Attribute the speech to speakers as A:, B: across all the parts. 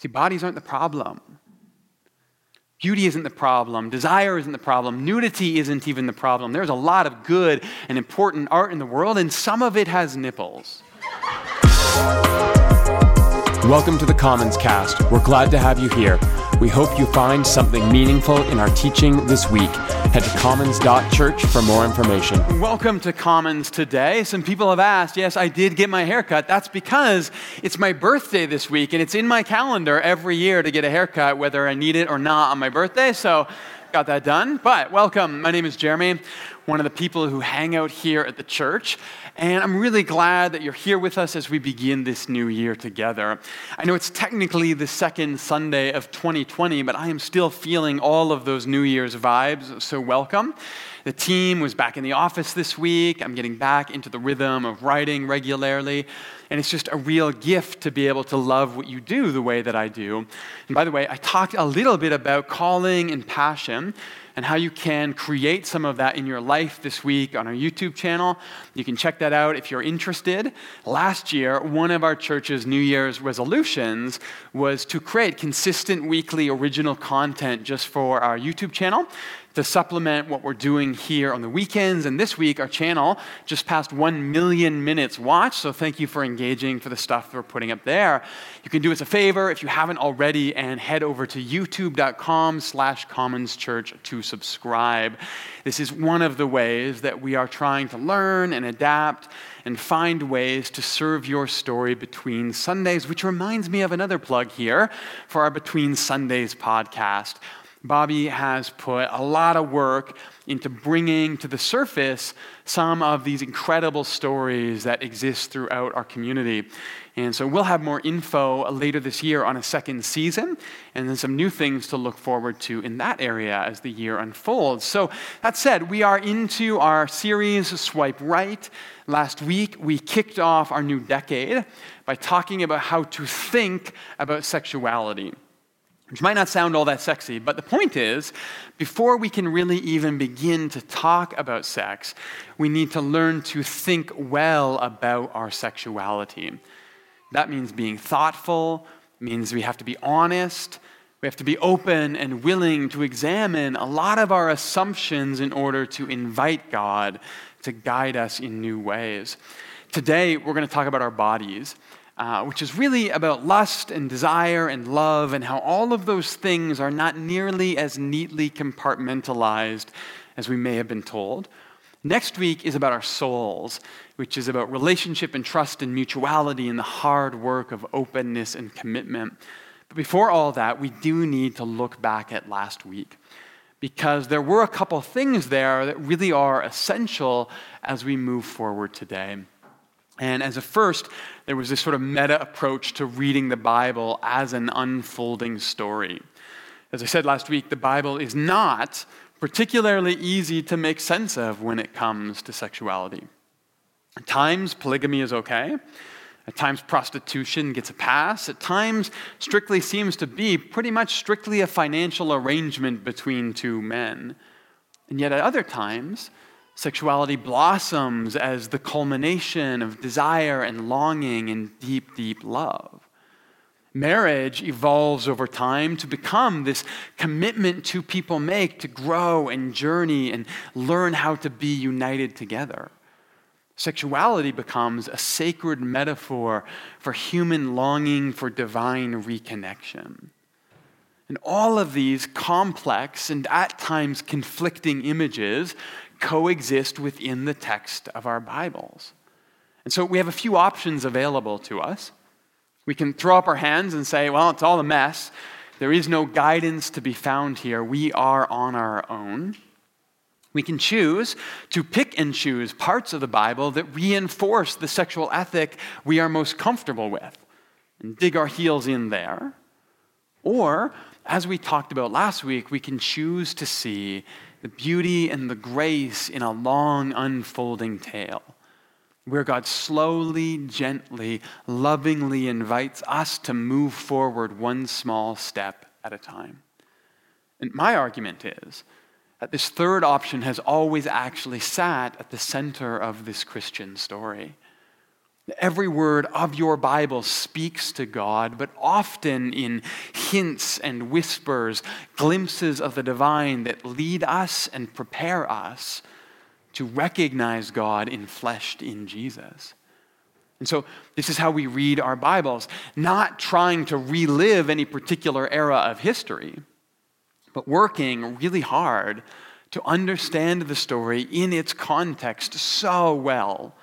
A: See, bodies aren't the problem. Beauty isn't the problem. Desire isn't the problem. Nudity isn't even the problem. There's a lot of good and important art in the world, and some of it has nipples. Welcome to the Commons Cast. We're glad to have you here. We hope you find something meaningful in our teaching this week. Head to commons.church for more information. Welcome to Commons today. Some people have asked, yes, I did get my haircut. That's because it's my birthday this week, and it's in my calendar every year to get a haircut, whether I need it or not on my birthday. So, got that done. But welcome. My name is Jeremy, one of the people who hang out here at the church. And I'm really glad that you're here with us as we begin this new year together. I know it's technically the second Sunday of 2020, but I am still feeling all of those New Year's vibes, so welcome. The team was back in the office this week. I'm getting back into the rhythm of writing regularly. And it's just a real gift to be able to love what you do the way that I do. And by the way, I talked a little bit about calling and passion and how you can create some of that in your life this week on our YouTube channel. You can check that out if you're interested. Last year, one of our church's New Year's resolutions was to create consistent weekly original content just for our YouTube channel to supplement what we're doing here on the weekends. And this week, our channel just passed 1 million minutes watched. So thank you for engaging for the stuff we're putting up there. You can do us a favor if you haven't already and head over to youtube.com slash commonschurch to subscribe. This is one of the ways that we are trying to learn and adapt and find ways to serve your story between Sundays, which reminds me of another plug here for our Between Sundays podcast. Bobby has put a lot of work into bringing to the surface some of these incredible stories that exist throughout our community. And so we'll have more info later this year on a second season, and then some new things to look forward to in that area as the year unfolds. So, that said, we are into our series Swipe Right. Last week, we kicked off our new decade by talking about how to think about sexuality which might not sound all that sexy, but the point is, before we can really even begin to talk about sex, we need to learn to think well about our sexuality. That means being thoughtful, means we have to be honest, we have to be open and willing to examine a lot of our assumptions in order to invite God to guide us in new ways. Today, we're going to talk about our bodies uh, which is really about lust and desire and love, and how all of those things are not nearly as neatly compartmentalized as we may have been told. Next week is about our souls, which is about relationship and trust and mutuality and the hard work of openness and commitment. But before all that, we do need to look back at last week because there were a couple things there that really are essential as we move forward today. And as a first, there was this sort of meta approach to reading the Bible as an unfolding story. As I said last week, the Bible is not particularly easy to make sense of when it comes to sexuality. At times, polygamy is okay. At times, prostitution gets a pass. At times, strictly seems to be pretty much strictly a financial arrangement between two men. And yet, at other times, Sexuality blossoms as the culmination of desire and longing and deep, deep love. Marriage evolves over time to become this commitment two people make to grow and journey and learn how to be united together. Sexuality becomes a sacred metaphor for human longing for divine reconnection. And all of these complex and at times conflicting images coexist within the text of our Bibles. And so we have a few options available to us. We can throw up our hands and say, well, it's all a mess. There is no guidance to be found here. We are on our own. We can choose to pick and choose parts of the Bible that reinforce the sexual ethic we are most comfortable with and dig our heels in there. Or, as we talked about last week, we can choose to see the beauty and the grace in a long unfolding tale where God slowly, gently, lovingly invites us to move forward one small step at a time. And my argument is that this third option has always actually sat at the center of this Christian story. Every word of your Bible speaks to God, but often in hints and whispers, glimpses of the divine that lead us and prepare us to recognize God enfleshed in Jesus. And so, this is how we read our Bibles, not trying to relive any particular era of history, but working really hard to understand the story in its context so well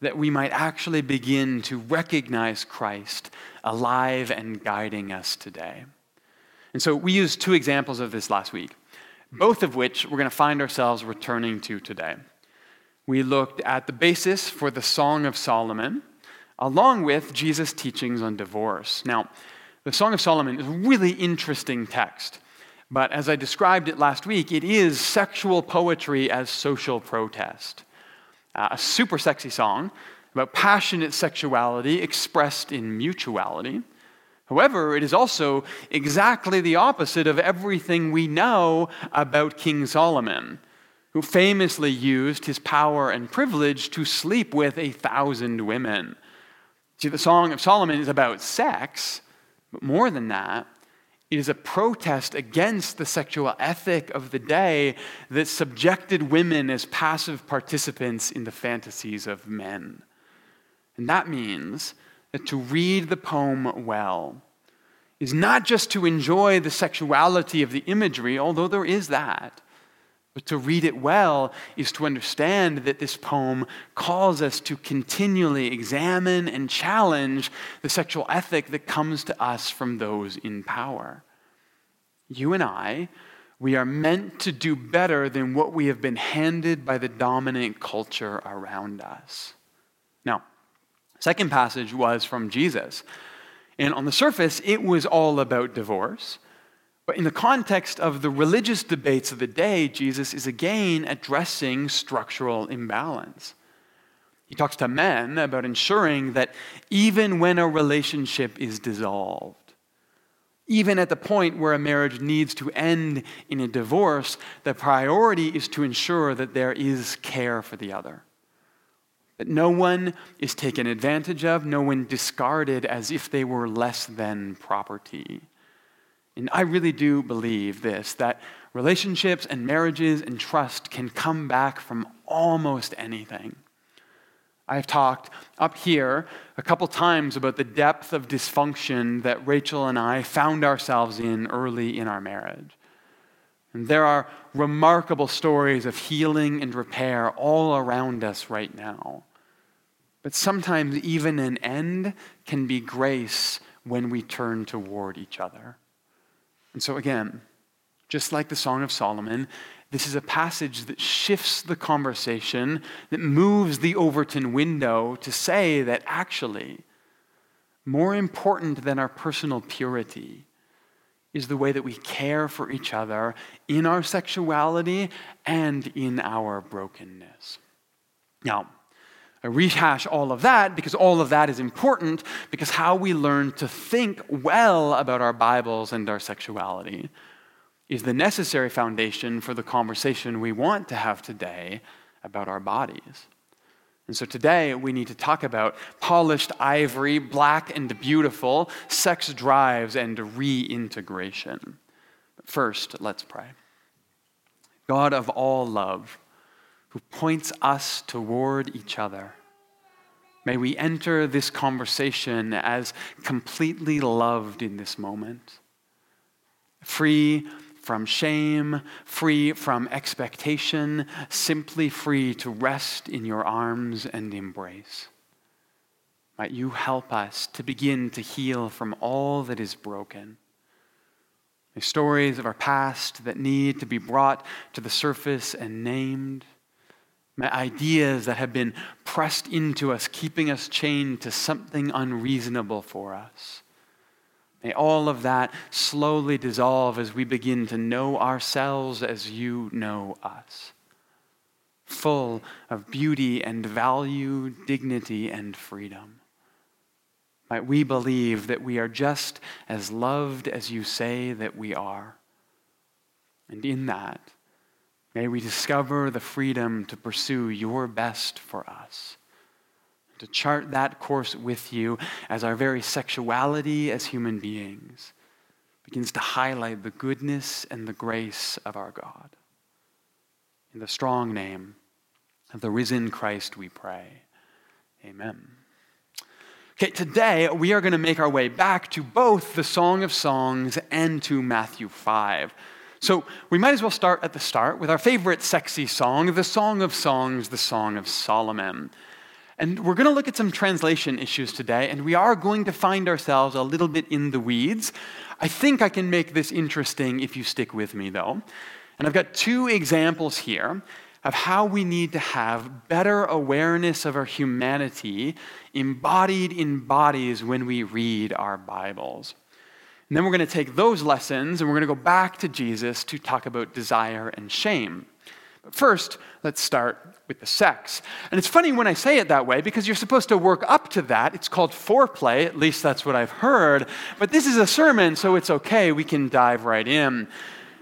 A: that we might actually begin to recognize Christ alive and guiding us today. And so we used two examples of this last week, both of which we're going to find ourselves returning to today. We looked at the basis for the Song of Solomon, along with Jesus' teachings on divorce. Now, the Song of Solomon is a really interesting text, but as I described it last week, it is sexual poetry as social protest uh, a super sexy song about passionate sexuality expressed in mutuality. However, it is also exactly the opposite of everything we know about King Solomon, who famously used his power and privilege to sleep with a thousand women. See, the Song of Solomon is about sex, but more than that, it is a protest against the sexual ethic of the day that subjected women as passive participants in the fantasies of men. And that means that to read the poem well is not just to enjoy the sexuality of the imagery, although there is that, but to read it well is to understand that this poem calls us to continually examine and challenge the sexual ethic that comes to us from those in power. You and I, we are meant to do better than what we have been handed by the dominant culture around us. Now, second passage was from Jesus. And on the surface, it was all about divorce. But in the context of the religious debates of the day, Jesus is again addressing structural imbalance. He talks to men about ensuring that even when a relationship is dissolved, even at the point where a marriage needs to end in a divorce, the priority is to ensure that there is care for the other. That no one is taken advantage of, no one discarded as if they were less than property. And I really do believe this that relationships and marriages and trust can come back from almost anything. I've talked up here a couple times about the depth of dysfunction that Rachel and I found ourselves in early in our marriage. And there are remarkable stories of healing and repair all around us right now. But sometimes even an end can be grace when we turn toward each other. And so, again, just like the Song of Solomon, this is a passage that shifts the conversation, that moves the Overton window to say that actually, more important than our personal purity is the way that we care for each other in our sexuality and in our brokenness. Now, rehash all of that because all of that is important because how we learn to think well about our Bibles and our sexuality is the necessary foundation for the conversation we want to have today about our bodies. And so today we need to talk about polished ivory, black and beautiful, sex drives, and reintegration. But first, let's pray. God of all love, who points us toward each other. May we enter this conversation as completely loved in this moment, free from shame, free from expectation, simply free to rest in your arms and embrace. Might you help us to begin to heal from all that is broken. The stories of our past that need to be brought to the surface and named ideas that have been pressed into us, keeping us chained to something unreasonable for us. May all of that slowly dissolve as we begin to know ourselves as you know us, full of beauty and value, dignity and freedom. Might we believe that we are just as loved as you say that we are. And in that, May we discover the freedom to pursue your best for us. to chart that course with you as our very sexuality as human beings begins to highlight the goodness and the grace of our God. In the strong name of the risen Christ, we pray. Amen. Okay, today we are going to make our way back to both the Song of Songs and to Matthew 5. So we might as well start at the start with our favorite sexy song, the Song of Songs, the Song of Solomon. And we're going to look at some translation issues today, and we are going to find ourselves a little bit in the weeds. I think I can make this interesting if you stick with me, though. And I've got two examples here of how we need to have better awareness of our humanity embodied in bodies when we read our Bibles. And then we're going to take those lessons and we're going to go back to Jesus to talk about desire and shame. But first, let's start with the sex. And it's funny when I say it that way because you're supposed to work up to that. It's called foreplay, at least that's what I've heard. But this is a sermon, so it's okay. We can dive right in.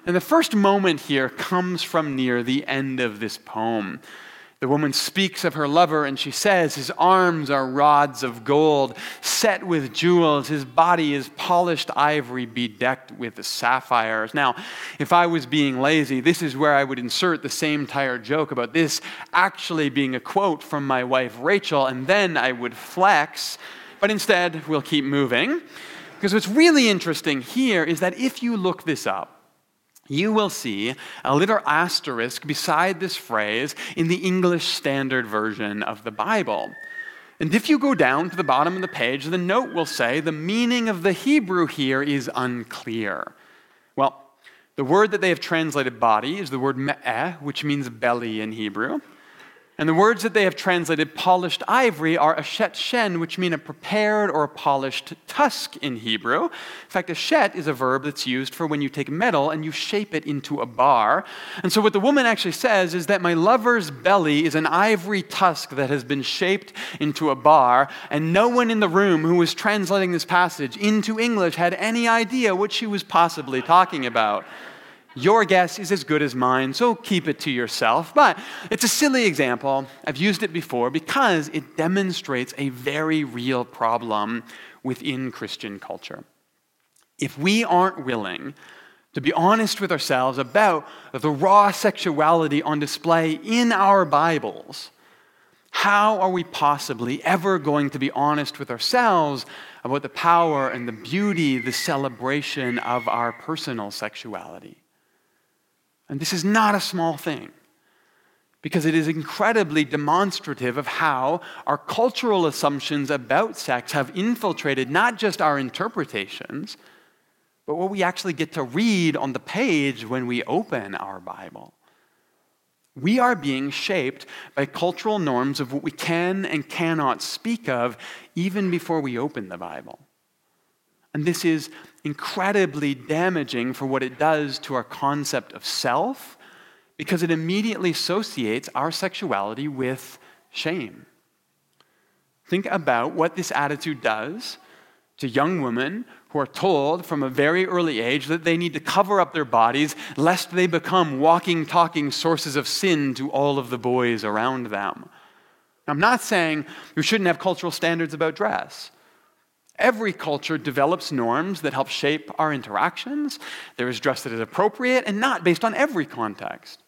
A: And the first moment here comes from near the end of this poem. The woman speaks of her lover and she says, His arms are rods of gold, set with jewels. His body is polished ivory, bedecked with sapphires. Now, if I was being lazy, this is where I would insert the same tired joke about this actually being a quote from my wife Rachel, and then I would flex. But instead, we'll keep moving. Because what's really interesting here is that if you look this up, you will see a little asterisk beside this phrase in the English Standard Version of the Bible. And if you go down to the bottom of the page, the note will say the meaning of the Hebrew here is unclear. Well, the word that they have translated body is the word me'eh, which means belly in Hebrew. And the words that they have translated polished ivory are ashet shen, which mean a prepared or a polished tusk in Hebrew. In fact, ashet is a verb that's used for when you take metal and you shape it into a bar. And so, what the woman actually says is that my lover's belly is an ivory tusk that has been shaped into a bar, and no one in the room who was translating this passage into English had any idea what she was possibly talking about. Your guess is as good as mine, so keep it to yourself. But it's a silly example. I've used it before because it demonstrates a very real problem within Christian culture. If we aren't willing to be honest with ourselves about the raw sexuality on display in our Bibles, how are we possibly ever going to be honest with ourselves about the power and the beauty, the celebration of our personal sexuality? And this is not a small thing because it is incredibly demonstrative of how our cultural assumptions about sex have infiltrated not just our interpretations, but what we actually get to read on the page when we open our Bible. We are being shaped by cultural norms of what we can and cannot speak of even before we open the Bible. And this is incredibly damaging for what it does to our concept of self because it immediately associates our sexuality with shame. Think about what this attitude does to young women who are told from a very early age that they need to cover up their bodies lest they become walking, talking sources of sin to all of the boys around them. I'm not saying we shouldn't have cultural standards about dress. Every culture develops norms that help shape our interactions. There is dress that is appropriate and not based on every context.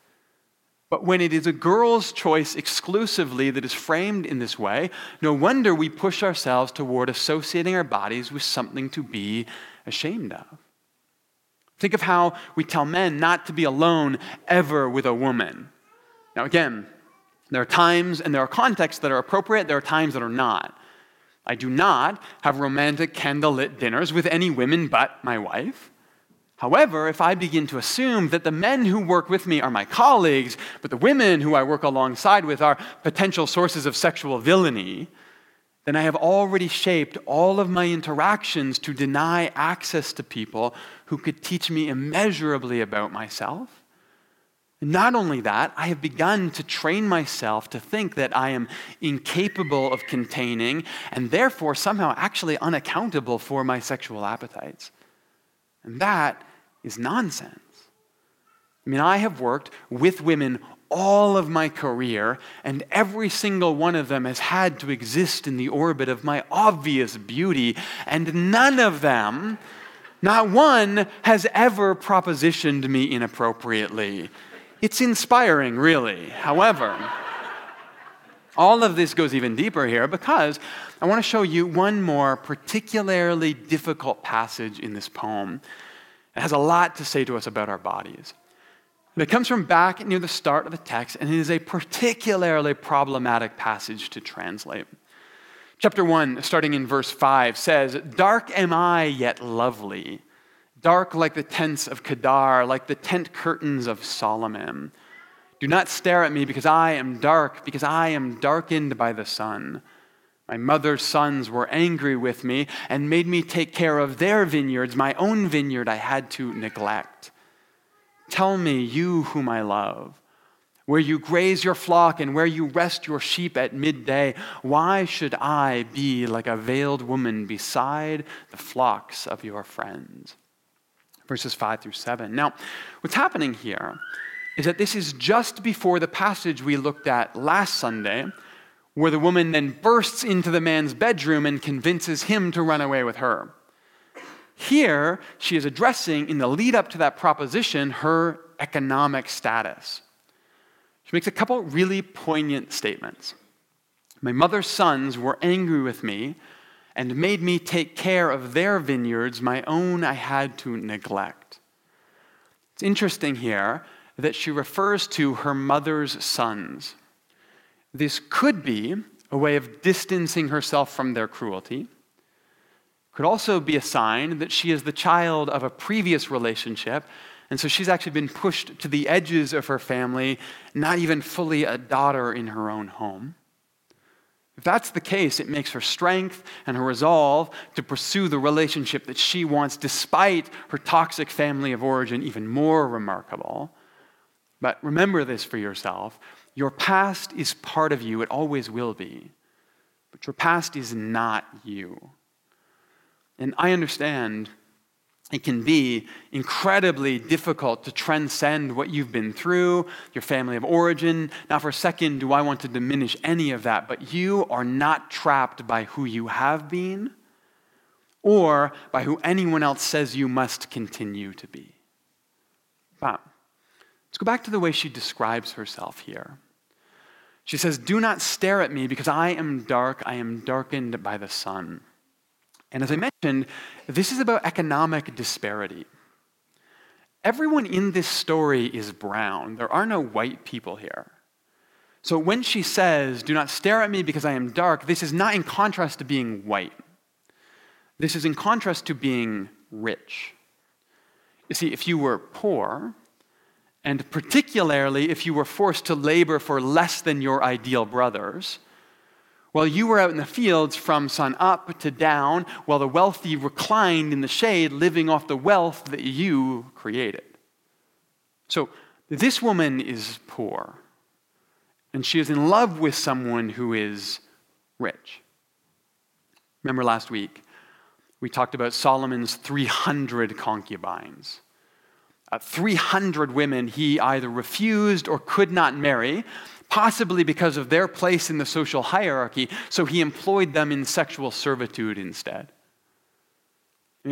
A: But when it is a girl's choice exclusively that is framed in this way, no wonder we push ourselves toward associating our bodies with something to be ashamed of. Think of how we tell men not to be alone ever with a woman. Now, again, there are times and there are contexts that are appropriate, there are times that are not. I do not have romantic candlelit dinners with any women but my wife. However, if I begin to assume that the men who work with me are my colleagues, but the women who I work alongside with are potential sources of sexual villainy, then I have already shaped all of my interactions to deny access to people who could teach me immeasurably about myself not only that, I have begun to train myself to think that I am incapable of containing and therefore somehow actually unaccountable for my sexual appetites. And that is nonsense. I mean, I have worked with women all of my career, and every single one of them has had to exist in the orbit of my obvious beauty, and none of them, not one, has ever propositioned me inappropriately. It's inspiring, really. However, all of this goes even deeper here because I want to show you one more particularly difficult passage in this poem. It has a lot to say to us about our bodies. And it comes from back near the start of the text, and it is a particularly problematic passage to translate. Chapter 1, starting in verse 5, says, Dark am I, yet lovely. Dark like the tents of Kedar, like the tent curtains of Solomon. Do not stare at me because I am dark, because I am darkened by the sun. My mother's sons were angry with me and made me take care of their vineyards. My own vineyard I had to neglect. Tell me, you whom I love, where you graze your flock and where you rest your sheep at midday, why should I be like a veiled woman beside the flocks of your friends? Verses 5 through 7. Now, what's happening here is that this is just before the passage we looked at last Sunday where the woman then bursts into the man's bedroom and convinces him to run away with her. Here, she is addressing, in the lead up to that proposition, her economic status. She makes a couple really poignant statements. My mother's sons were angry with me and made me take care of their vineyards, my own I had to neglect. It's interesting here that she refers to her mother's sons. This could be a way of distancing herself from their cruelty. Could also be a sign that she is the child of a previous relationship, and so she's actually been pushed to the edges of her family, not even fully a daughter in her own home. If that's the case, it makes her strength and her resolve to pursue the relationship that she wants, despite her toxic family of origin, even more remarkable. But remember this for yourself your past is part of you, it always will be. But your past is not you. And I understand it can be incredibly difficult to transcend what you've been through, your family of origin. Now, for a second, do I want to diminish any of that, but you are not trapped by who you have been or by who anyone else says you must continue to be. But let's go back to the way she describes herself here. She says, Do not stare at me because I am dark, I am darkened by the sun. And as I mentioned, this is about economic disparity. Everyone in this story is brown. There are no white people here. So when she says, Do not stare at me because I am dark, this is not in contrast to being white. This is in contrast to being rich. You see, if you were poor, and particularly if you were forced to labor for less than your ideal brothers, while you were out in the fields from sun up to down, while the wealthy reclined in the shade, living off the wealth that you created. So, this woman is poor, and she is in love with someone who is rich. Remember last week, we talked about Solomon's 300 concubines uh, 300 women he either refused or could not marry, possibly because of their place in the social hierarchy, so he employed them in sexual servitude instead.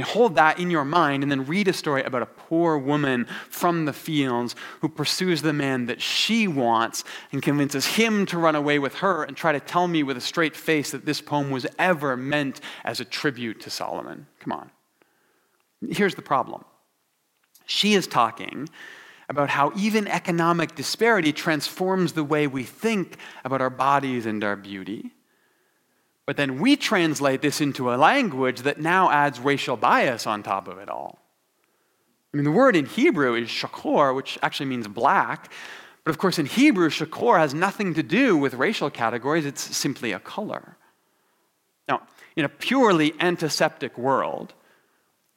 A: Hold that in your mind and then read a story about a poor woman from the fields who pursues the man that she wants and convinces him to run away with her and try to tell me with a straight face that this poem was ever meant as a tribute to Solomon. Come on. Here's the problem she is talking about how even economic disparity transforms the way we think about our bodies and our beauty. But then we translate this into a language that now adds racial bias on top of it all. I mean, the word in Hebrew is shakor, which actually means black. But of course, in Hebrew, shakor has nothing to do with racial categories, it's simply a color. Now, in a purely antiseptic world,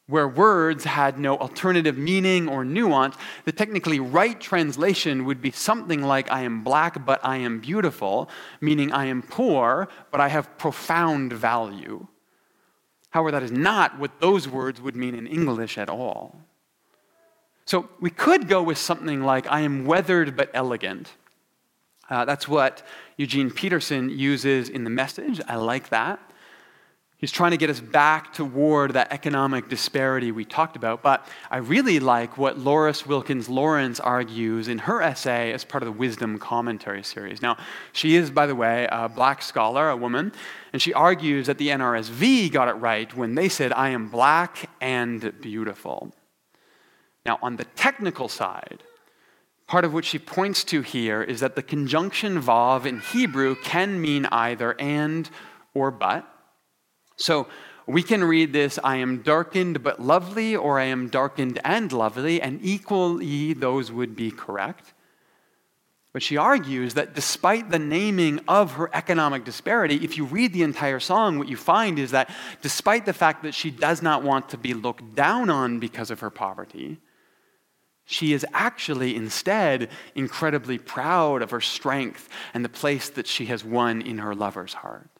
A: where words had no alternative meaning or nuance, the technically right translation would be something like, I am black, but I am beautiful, meaning I am poor, but I have profound value. However, that is not what those words would mean in English at all. So we could go with something like, I am weathered but elegant. Uh, that's what Eugene Peterson uses in the message. I like that. He's trying to get us back toward that economic disparity we talked about. But I really like what Lauress Wilkins Lawrence argues in her essay as part of the Wisdom Commentary series. Now, she is, by the way, a black scholar, a woman, and she argues that the NRSV got it right when they said, I am black and beautiful. Now, on the technical side, part of what she points to here is that the conjunction vav in Hebrew can mean either and or but. So we can read this I am darkened but lovely, or I am darkened and lovely, and equally those would be correct. But she argues that despite the naming of her economic disparity, if you read the entire song, what you find is that despite the fact that she does not want to be looked down on because of her poverty, she is actually instead incredibly proud of her strength and the place that she has won in her lover's heart.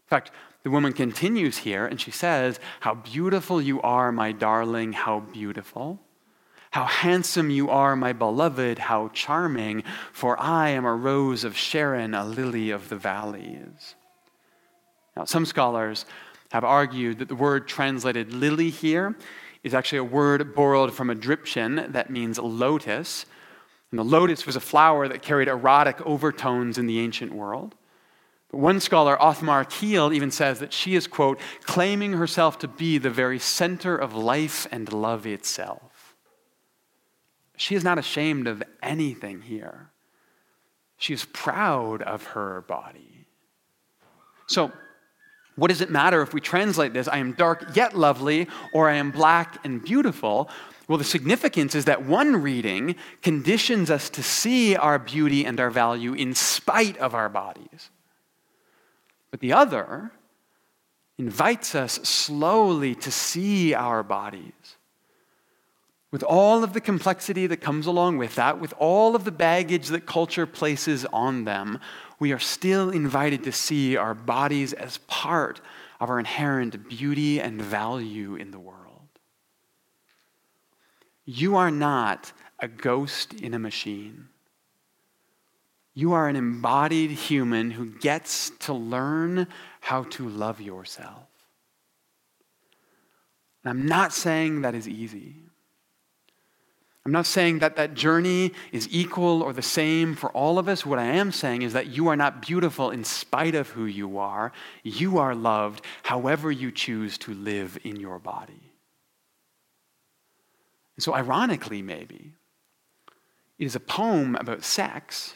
A: In fact, the woman continues here and she says, How beautiful you are, my darling, how beautiful. How handsome you are, my beloved, how charming, for I am a rose of Sharon, a lily of the valleys. Now, some scholars have argued that the word translated lily here is actually a word borrowed from Egyptian that means lotus. And the lotus was a flower that carried erotic overtones in the ancient world. One scholar, Othmar Keel, even says that she is, quote, claiming herself to be the very center of life and love itself. She is not ashamed of anything here. She is proud of her body. So, what does it matter if we translate this, I am dark yet lovely, or I am black and beautiful? Well, the significance is that one reading conditions us to see our beauty and our value in spite of our bodies. But the other invites us slowly to see our bodies. With all of the complexity that comes along with that, with all of the baggage that culture places on them, we are still invited to see our bodies as part of our inherent beauty and value in the world. You are not a ghost in a machine. You are an embodied human who gets to learn how to love yourself. And I'm not saying that is easy. I'm not saying that that journey is equal or the same for all of us. What I am saying is that you are not beautiful in spite of who you are. You are loved however you choose to live in your body. And so, ironically, maybe, it is a poem about sex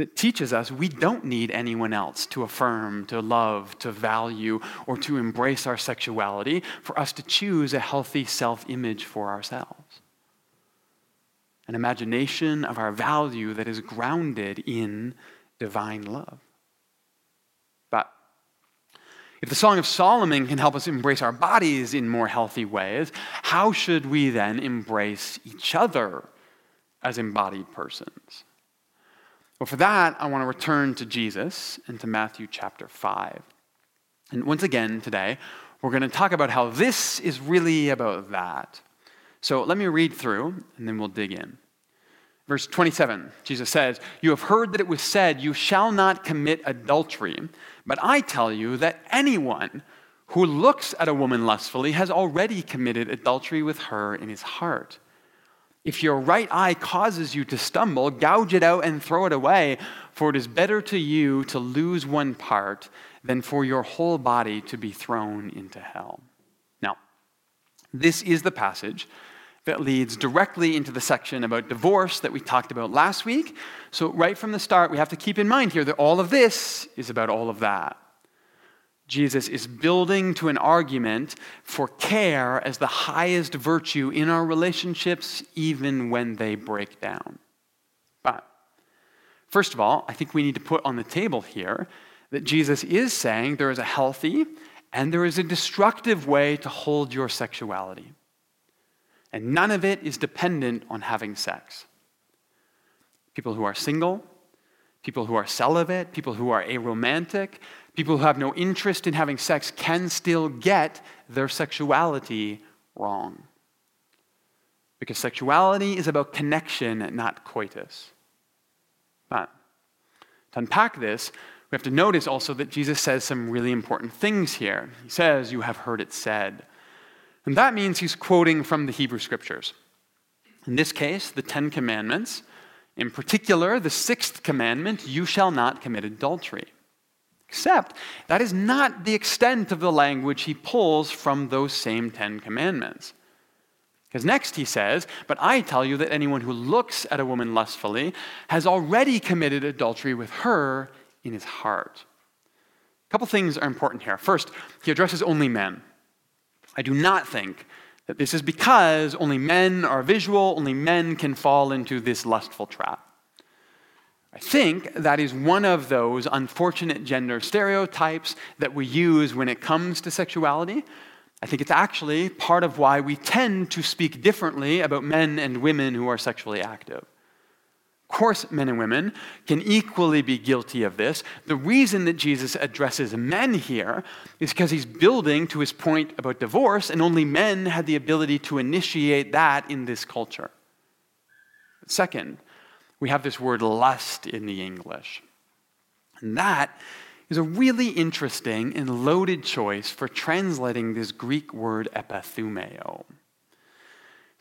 A: that teaches us we don't need anyone else to affirm, to love, to value, or to embrace our sexuality for us to choose a healthy self image for ourselves. An imagination of our value that is grounded in divine love. But if the Song of Solomon can help us embrace our bodies in more healthy ways, how should we then embrace each other as embodied persons? Well, for that, I want to return to Jesus and to Matthew chapter 5. And once again today, we're going to talk about how this is really about that. So let me read through, and then we'll dig in. Verse 27, Jesus says, You have heard that it was said, You shall not commit adultery. But I tell you that anyone who looks at a woman lustfully has already committed adultery with her in his heart. If your right eye causes you to stumble, gouge it out and throw it away, for it is better to you to lose one part than for your whole body to be thrown into hell. Now, this is the passage that leads directly into the section about divorce that we talked about last week. So, right from the start, we have to keep in mind here that all of this is about all of that. Jesus is building to an argument for care as the highest virtue in our relationships, even when they break down. But, first of all, I think we need to put on the table here that Jesus is saying there is a healthy and there is a destructive way to hold your sexuality. And none of it is dependent on having sex. People who are single, people who are celibate, people who are aromantic, People who have no interest in having sex can still get their sexuality wrong. Because sexuality is about connection, not coitus. But to unpack this, we have to notice also that Jesus says some really important things here. He says, You have heard it said. And that means he's quoting from the Hebrew scriptures. In this case, the Ten Commandments, in particular, the sixth commandment, you shall not commit adultery. Except that is not the extent of the language he pulls from those same Ten Commandments. Because next he says, But I tell you that anyone who looks at a woman lustfully has already committed adultery with her in his heart. A couple things are important here. First, he addresses only men. I do not think that this is because only men are visual, only men can fall into this lustful trap. I think that is one of those unfortunate gender stereotypes that we use when it comes to sexuality. I think it's actually part of why we tend to speak differently about men and women who are sexually active. Course, men and women can equally be guilty of this. The reason that Jesus addresses men here is because he's building to his point about divorce, and only men had the ability to initiate that in this culture. Second, we have this word lust in the English. And that is a really interesting and loaded choice for translating this Greek word epithumeo.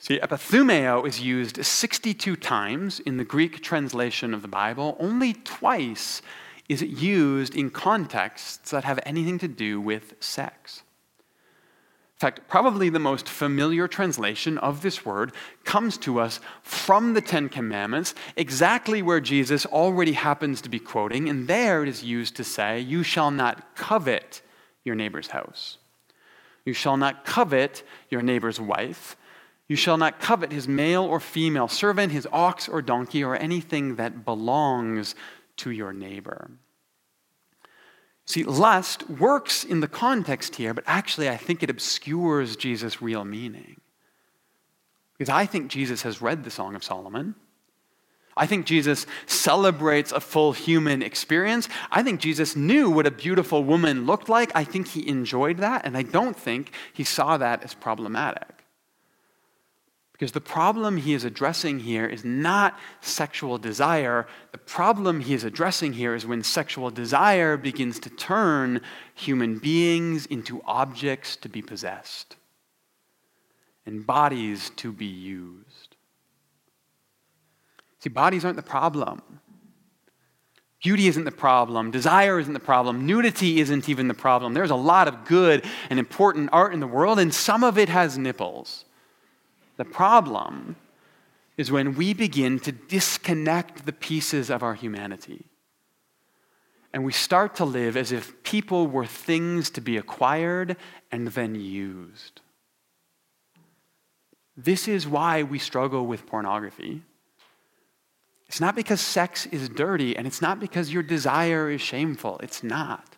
A: See, epithumeo is used 62 times in the Greek translation of the Bible. Only twice is it used in contexts that have anything to do with sex. In fact, probably the most familiar translation of this word comes to us from the Ten Commandments, exactly where Jesus already happens to be quoting, and there it is used to say, You shall not covet your neighbor's house. You shall not covet your neighbor's wife. You shall not covet his male or female servant, his ox or donkey, or anything that belongs to your neighbor. See, lust works in the context here, but actually, I think it obscures Jesus' real meaning. Because I think Jesus has read the Song of Solomon. I think Jesus celebrates a full human experience. I think Jesus knew what a beautiful woman looked like. I think he enjoyed that, and I don't think he saw that as problematic. Because the problem he is addressing here is not sexual desire. The problem he is addressing here is when sexual desire begins to turn human beings into objects to be possessed and bodies to be used. See, bodies aren't the problem. Beauty isn't the problem. Desire isn't the problem. Nudity isn't even the problem. There's a lot of good and important art in the world, and some of it has nipples. The problem is when we begin to disconnect the pieces of our humanity. And we start to live as if people were things to be acquired and then used. This is why we struggle with pornography. It's not because sex is dirty, and it's not because your desire is shameful. It's not.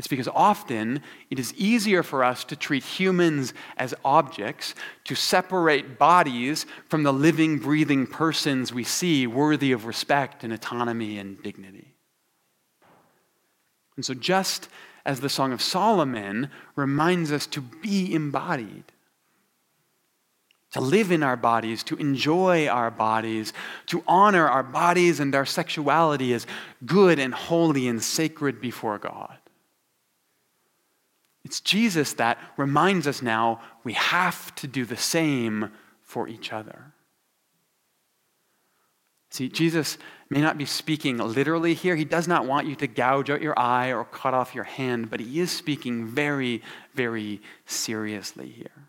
A: It's because often it is easier for us to treat humans as objects, to separate bodies from the living, breathing persons we see worthy of respect and autonomy and dignity. And so, just as the Song of Solomon reminds us to be embodied, to live in our bodies, to enjoy our bodies, to honor our bodies and our sexuality as good and holy and sacred before God. It's Jesus that reminds us now we have to do the same for each other. See, Jesus may not be speaking literally here. He does not want you to gouge out your eye or cut off your hand, but he is speaking very, very seriously here.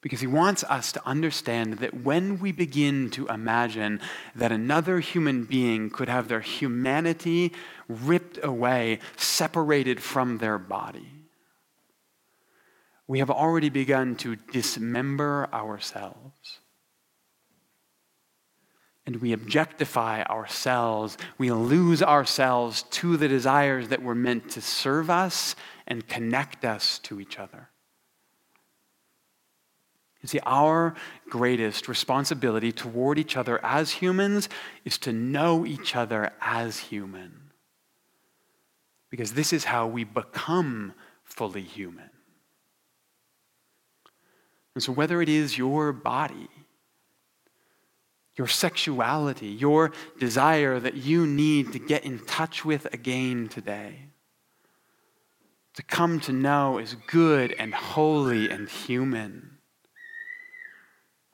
A: Because he wants us to understand that when we begin to imagine that another human being could have their humanity ripped away, separated from their body, we have already begun to dismember ourselves. And we objectify ourselves. We lose ourselves to the desires that were meant to serve us and connect us to each other. You see, our greatest responsibility toward each other as humans is to know each other as human. Because this is how we become fully human. And so, whether it is your body, your sexuality, your desire that you need to get in touch with again today, to come to know as good and holy and human,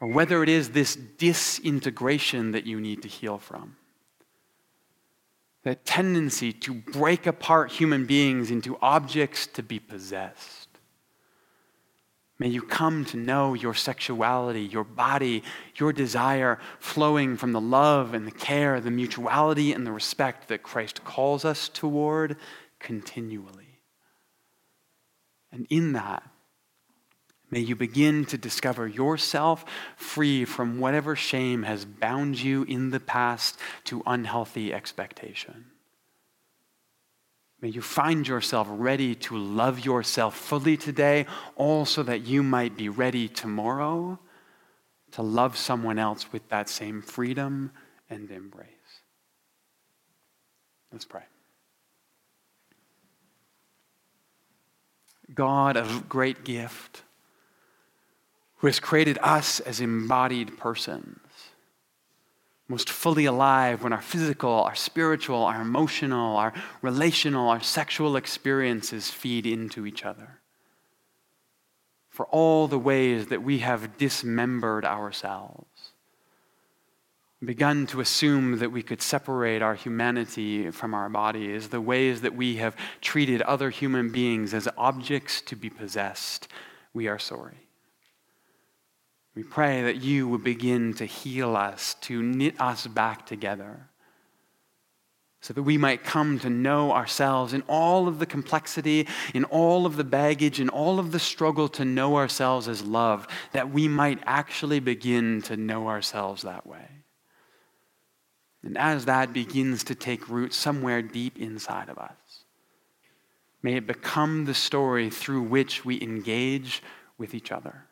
A: or whether it is this disintegration that you need to heal from that tendency to break apart human beings into objects to be possessed. May you come to know your sexuality, your body, your desire flowing from the love and the care, the mutuality and the respect that Christ calls us toward continually. And in that, May you begin to discover yourself free from whatever shame has bound you in the past to unhealthy expectation. May you find yourself ready to love yourself fully today, all so that you might be ready tomorrow to love someone else with that same freedom and embrace. Let's pray. God of great gift, who has created us as embodied persons, most fully alive when our physical, our spiritual, our emotional, our relational, our sexual experiences feed into each other. For all the ways that we have dismembered ourselves, begun to assume that we could separate our humanity from our bodies, the ways that we have treated other human beings as objects to be possessed, we are sorry. We pray that you would begin to heal us, to knit us back together, so that we might come to know ourselves in all of the complexity, in all of the baggage, in all of the struggle to know ourselves as love, that we might actually begin to know ourselves that way. And as that begins to take root somewhere deep inside of us, may it become the story through which we engage with each other.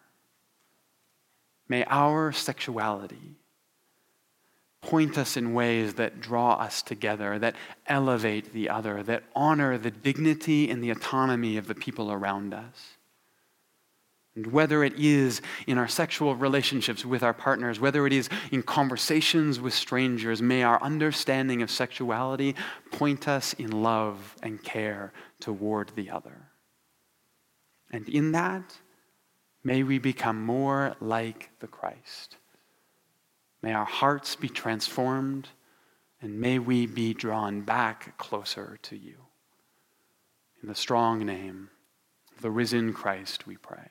A: May our sexuality point us in ways that draw us together, that elevate the other, that honor the dignity and the autonomy of the people around us. And whether it is in our sexual relationships with our partners, whether it is in conversations with strangers, may our understanding of sexuality point us in love and care toward the other. And in that, May we become more like the Christ. May our hearts be transformed, and may we be drawn back closer to you. In the strong name of the risen Christ, we pray.